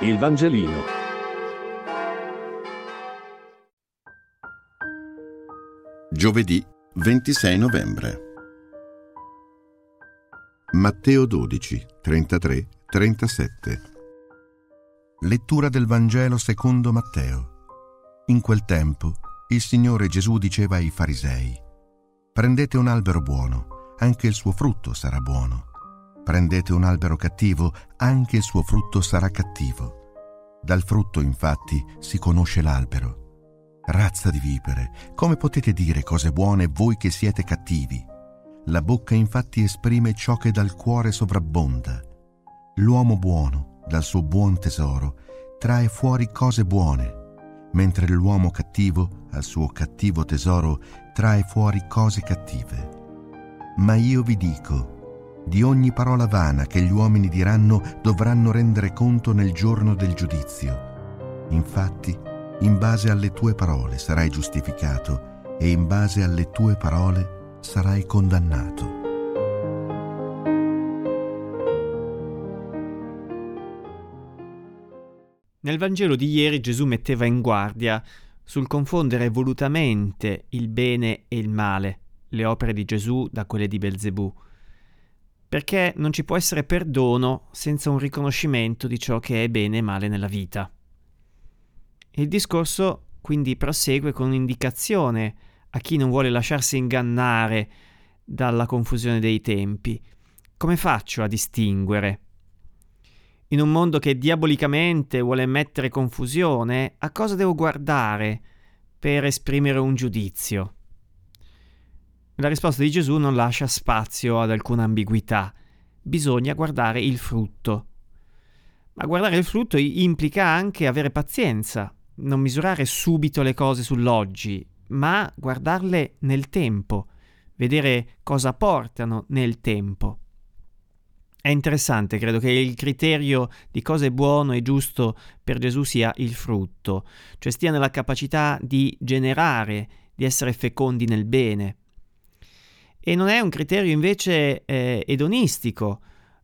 Il Vangelino. Giovedì 26 novembre. Matteo 12, 33, 37. Lettura del Vangelo secondo Matteo. In quel tempo il Signore Gesù diceva ai farisei, Prendete un albero buono, anche il suo frutto sarà buono. Prendete un albero cattivo, anche il suo frutto sarà cattivo. Dal frutto, infatti, si conosce l'albero. Razza di vipere, come potete dire cose buone voi che siete cattivi? La bocca infatti esprime ciò che dal cuore sovrabbonda. L'uomo buono, dal suo buon tesoro, trae fuori cose buone, mentre l'uomo cattivo, al suo cattivo tesoro, trae fuori cose cattive. Ma io vi dico, di ogni parola vana che gli uomini diranno dovranno rendere conto nel giorno del giudizio. Infatti, in base alle tue parole sarai giustificato e in base alle tue parole sarai condannato. Nel Vangelo di ieri Gesù metteva in guardia sul confondere volutamente il bene e il male, le opere di Gesù da quelle di Belzebù, perché non ci può essere perdono senza un riconoscimento di ciò che è bene e male nella vita. Il discorso quindi prosegue con un'indicazione a chi non vuole lasciarsi ingannare dalla confusione dei tempi. Come faccio a distinguere? In un mondo che diabolicamente vuole mettere confusione, a cosa devo guardare per esprimere un giudizio? La risposta di Gesù non lascia spazio ad alcuna ambiguità. Bisogna guardare il frutto. Ma guardare il frutto implica anche avere pazienza, non misurare subito le cose sull'oggi, ma guardarle nel tempo, vedere cosa portano nel tempo. È interessante, credo che il criterio di cosa è buono e giusto per Gesù sia il frutto, cioè stia nella capacità di generare, di essere fecondi nel bene. E non è un criterio invece eh, edonistico,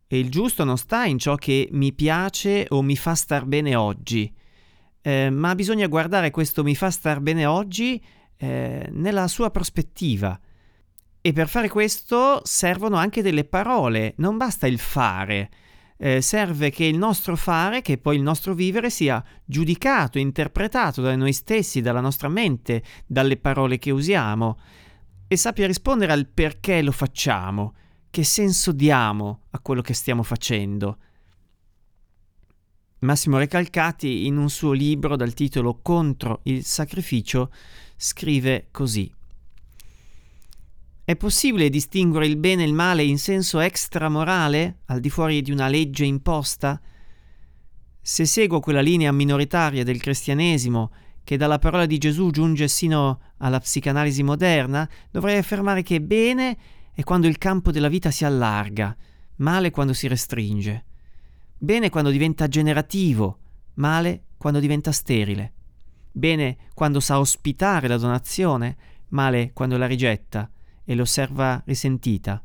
e il giusto non sta in ciò che mi piace o mi fa star bene oggi, eh, ma bisogna guardare questo mi fa star bene oggi eh, nella sua prospettiva. E per fare questo servono anche delle parole, non basta il fare. Eh, serve che il nostro fare, che poi il nostro vivere, sia giudicato, interpretato da noi stessi, dalla nostra mente, dalle parole che usiamo, e sappia rispondere al perché lo facciamo, che senso diamo a quello che stiamo facendo. Massimo Recalcati, in un suo libro dal titolo Contro il sacrificio, scrive così. È possibile distinguere il bene e il male in senso extramorale, al di fuori di una legge imposta? Se seguo quella linea minoritaria del cristianesimo che dalla parola di Gesù giunge sino alla psicanalisi moderna, dovrei affermare che bene è quando il campo della vita si allarga, male quando si restringe. Bene quando diventa generativo, male quando diventa sterile. Bene quando sa ospitare la donazione, male quando la rigetta e l'osserva risentita.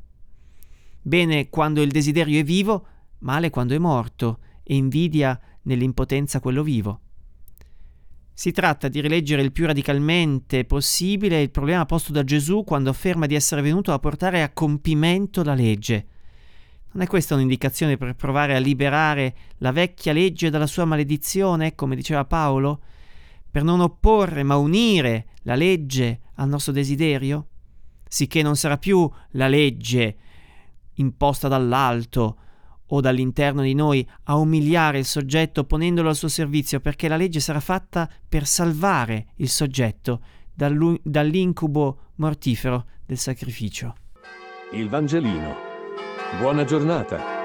Bene quando il desiderio è vivo, male quando è morto e invidia nell'impotenza quello vivo. Si tratta di rileggere il più radicalmente possibile il problema posto da Gesù quando afferma di essere venuto a portare a compimento la legge non è questa un'indicazione per provare a liberare la vecchia legge dalla sua maledizione, come diceva Paolo? Per non opporre ma unire la legge al nostro desiderio? Sicché non sarà più la legge imposta dall'alto o dall'interno di noi a umiliare il soggetto ponendolo al suo servizio, perché la legge sarà fatta per salvare il soggetto dall'incubo mortifero del sacrificio. Il Vangelino. Buona giornata.